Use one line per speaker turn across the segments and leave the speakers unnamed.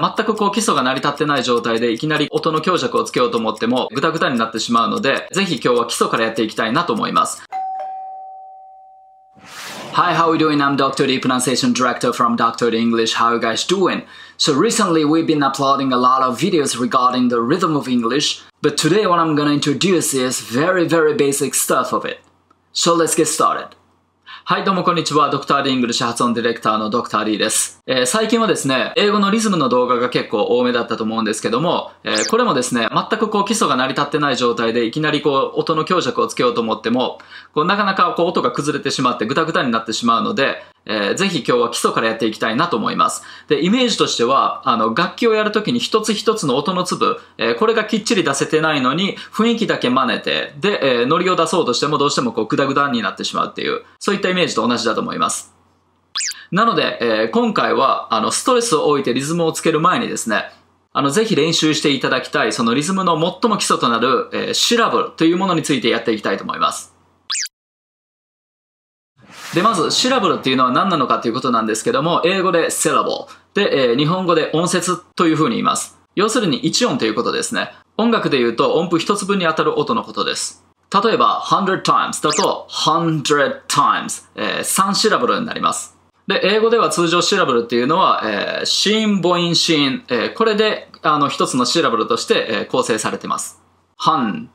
全くこう基礎が成り立ってない状態でいきなり音の強弱をつけようと思ってもグタグタになってしまうので、ぜひ今日は基礎からやっていきたいなと思います。Hi, how are you doing? I'm Dr. D, pronunciation director from Dr. D English. How are you guys doing? So recently we've been uploading a lot of videos regarding the rhythm of English, but today what I'm gonna introduce is very very basic stuff of it. So let's get started. はい、どうもこんにちは。ドクターリングルシ発音ディレクターのドクターリーです。えー、最近はですね、英語のリズムの動画が結構多めだったと思うんですけども、えー、これもですね、全くこう基礎が成り立ってない状態でいきなりこう音の強弱をつけようと思っても、こうなかなかこう音が崩れてしまってグタグタになってしまうので、えー、ぜひ今日は基礎からやっていきたいなと思います。で、イメージとしては、あの、楽器をやるときに一つ一つの音の粒、えー、これがきっちり出せてないのに、雰囲気だけ真似て、で、えー、ノリを出そうとしてもどうしてもこう、グダグダになってしまうっていう、そういったイメージと同じだと思います。なので、えー、今回は、あの、ストレスを置いてリズムをつける前にですね、あの、ぜひ練習していただきたい、そのリズムの最も基礎となる、えー、シラブルというものについてやっていきたいと思います。で、まず、シラブルっていうのは何なのかということなんですけども、英語でセラボで、えー、日本語で音節という風に言います。要するに1音ということですね。音楽で言うと音符1つ分に当たる音のことです。例えば、hundred times だと、hundred times、えー、3シラブルになります。で、英語では通常シラブルっていうのは、えー、シーン、母音、シーン、えー、これで、あの、一つのシラブルとして、えー、構成されています。hundred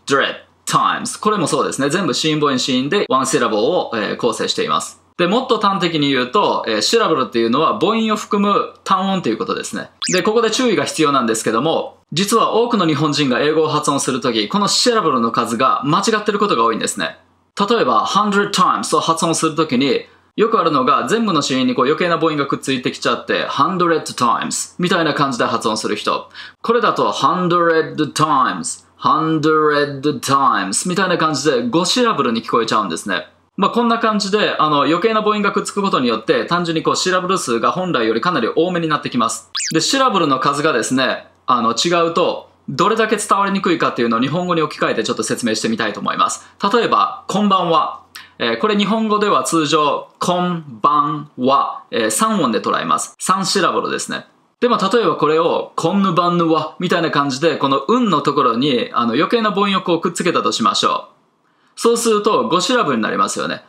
times。これもそうですね。全部シーン母音シーンでワンシラボを、えー、構成しています。で、もっと端的に言うと、えー、シラブルっていうのは母音を含む単音ということですね。で、ここで注意が必要なんですけども、実は多くの日本人が英語を発音するとき、このシラブルの数が間違ってることが多いんですね。例えば、100 times を発音するときに、よくあるのが全部のシーンにこう余計な母音がくっついてきちゃって、100 times みたいな感じで発音する人。これだと100 times hundred times みたいな感じで5シラブルに聞こえちゃうんですね。まあ、こんな感じで、あの、余計な母音がくっつくことによって、単純にこう、シラブル数が本来よりかなり多めになってきます。で、シラブルの数がですね、あの、違うと、どれだけ伝わりにくいかっていうのを日本語に置き換えてちょっと説明してみたいと思います。例えば、こんばんは。えー、これ日本語では通常、こんばんは、えー、3音で捉えます。3シラブルですね。でも例えばこれを、こんぬばんぬわ、みたいな感じで、このうんのところに、あの余計な母音をこうくっつけたとしましょう。そうすると5シラブルになりますよね。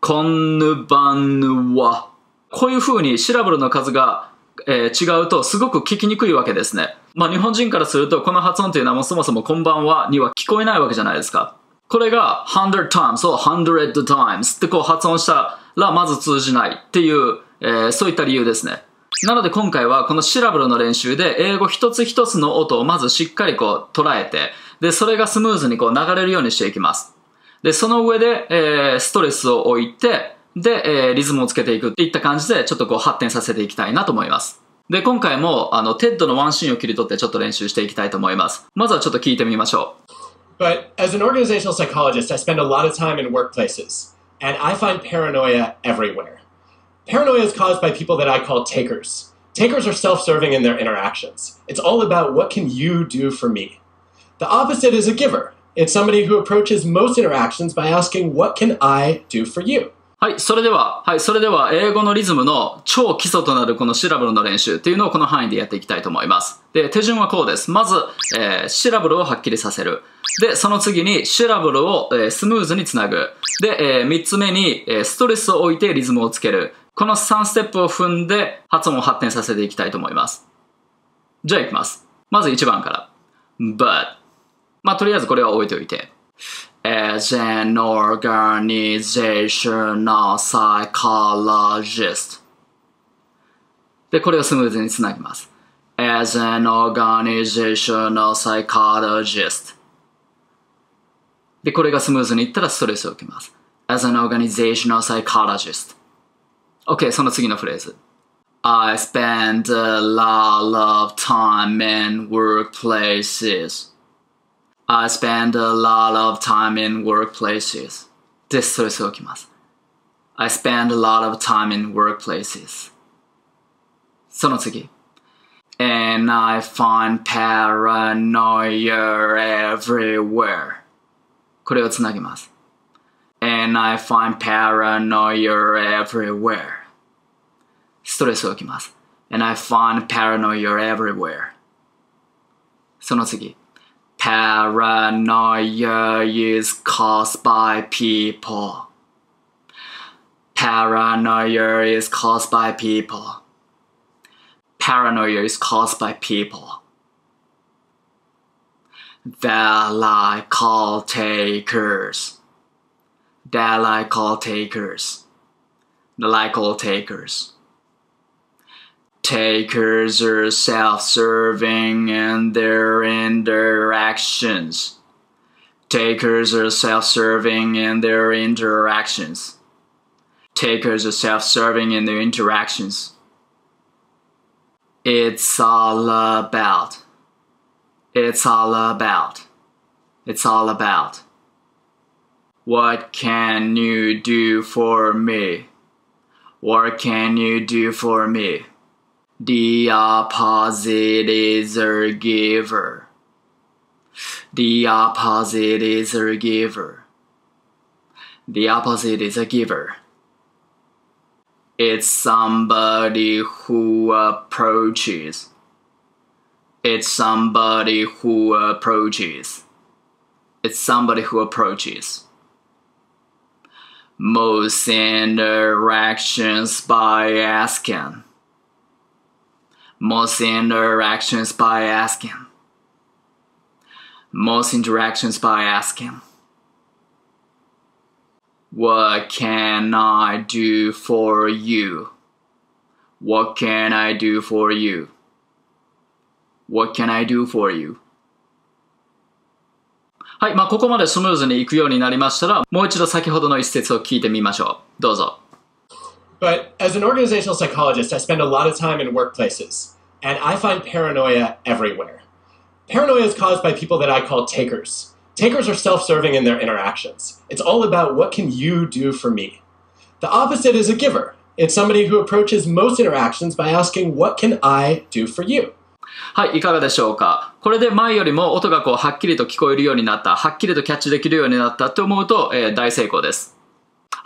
こんぬばんぬわ。こういう風にシラブルの数が、えー、違うとすごく聞きにくいわけですね。まあ日本人からするとこの発音というのはもそもそもこんばんはには聞こえないわけじゃないですか。これが100 times を100 times ってこう発音したらまず通じないっていう、えー、そういった理由ですね。なので今回はこのシラブルの練習で英語一つ一つの音をまずしっかりこう捉えて、で、それがスムーズにこう流れるようにしていきます。で、その上で、えー、ストレスを置いて、で、えー、リズムをつけていくっていった感じでちょっとこう発展させていきたいなと思います。で、今回もあの、 TED のワンシーンを切り取ってちょっと練習していきたいと思います。まずはちょっと聞いてみましょ
う。But as an organizational psychologist, I spend a lot of time in workplaces, and I find paranoia everywhere. Paranoia is caused by people that I call takers. Takers are self serving in their interactions. It's all about what can you do for me. The opposite is a giver. It's somebody who approaches most interactions by asking, What can I do for you?
はい、それでは、はい、それでは、英語のリズムの超基礎となるこのシラブルの練習っていうのをこの範囲でやっていきたいと思います。で、手順はこうです。まず、えー、シラブルをはっきりさせる。で、その次にシラブルを、えー、スムーズにつなぐ。で、えー、三つ目に、えー、ストレスを置いてリズムをつける。この3ステップを踏んで発音を発展させていきたいと思います。じゃあいきます。まず1番から。but まあとりあえずこれは置いておいて。as an organizational psychologist で、これをスムーズにつなぎます。as an organizational psychologist で、これがスムーズにいったらストレスを受けます。as an organizational psychologist OK、その次のフレーズ。I spend a lot of time in workplaces. I spend a lot of time in workplaces. で、ストレスが起きます。I spend a lot of time in workplaces. その次。And I find paranoia everywhere. これをつなぎます。And I find paranoia everywhere. ストレスを受けます。 and I find paranoia everywhere. その次。 Paranoia is caused by people. Paranoia is caused by people. Paranoia is caused by people. They're like call takers. They're like call takers. They're like call takers. Takers are self-serving in their interactions. Takers are self-serving in their interactions. Takers are self-serving in their interactions. It's all about. It's all about. It's all about. What can you do for me? What can you do for me? The opposite is a giver. The opposite is a giver. The opposite is a giver. It's somebody who approaches. It's somebody who approaches. It's somebody who approaches. Most interactions by asking Most interactions by asking. Most interactions by asking. What can I do for you? What can I do for you? What can I do for you? はい、まあ、ここまでスムーズにいくようになりましたら、もう一度先ほどの一節を聞いてみましょう。どうぞ。
But as an organizational psychologist, I spend a lot of time in workplaces, and I find paranoia everywhere. Paranoia is caused by people that I call takers. Takers are self-serving in their interactions. It's all about what can you do for me. The opposite is a giver. It's somebody who approaches most interactions by asking, what can I do for you?
はい、いかがでしょうかこれで前よりも音がこうはっきりと聞こえるようになった、はっきりとキャッチできるようになったって思うと、えー大成功です。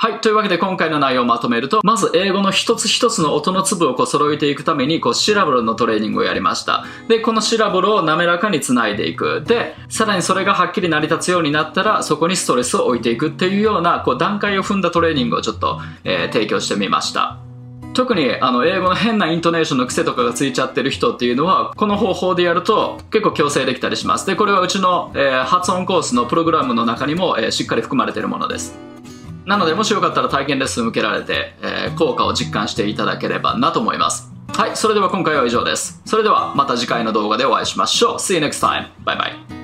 はい。というわけで今回の内容をまとめると、まず英語の一つ一つの音の粒をこう揃えていくために、こうシラブルのトレーニングをやりました。で、このシラブルを滑らかにつないでいく。で、さらにそれがはっきり成り立つようになったら、そこにストレスを置いていくっていうような、こう段階を踏んだトレーニングをちょっと、えー提供してみました。特にあの英語の変なイントネーションの癖とかがついちゃってる人っていうのはこの方法でやると結構矯正できたりしますでこれはうちの、えー発音コースのプログラムの中にも、えーしっかり含まれているものですなのでもしよかったら体験レッスン受けられて、えー効果を実感していただければなと思います。はいそれでは今回は以上です。それではまた次回の動画でお会いしましょう。See you next time! バイバイ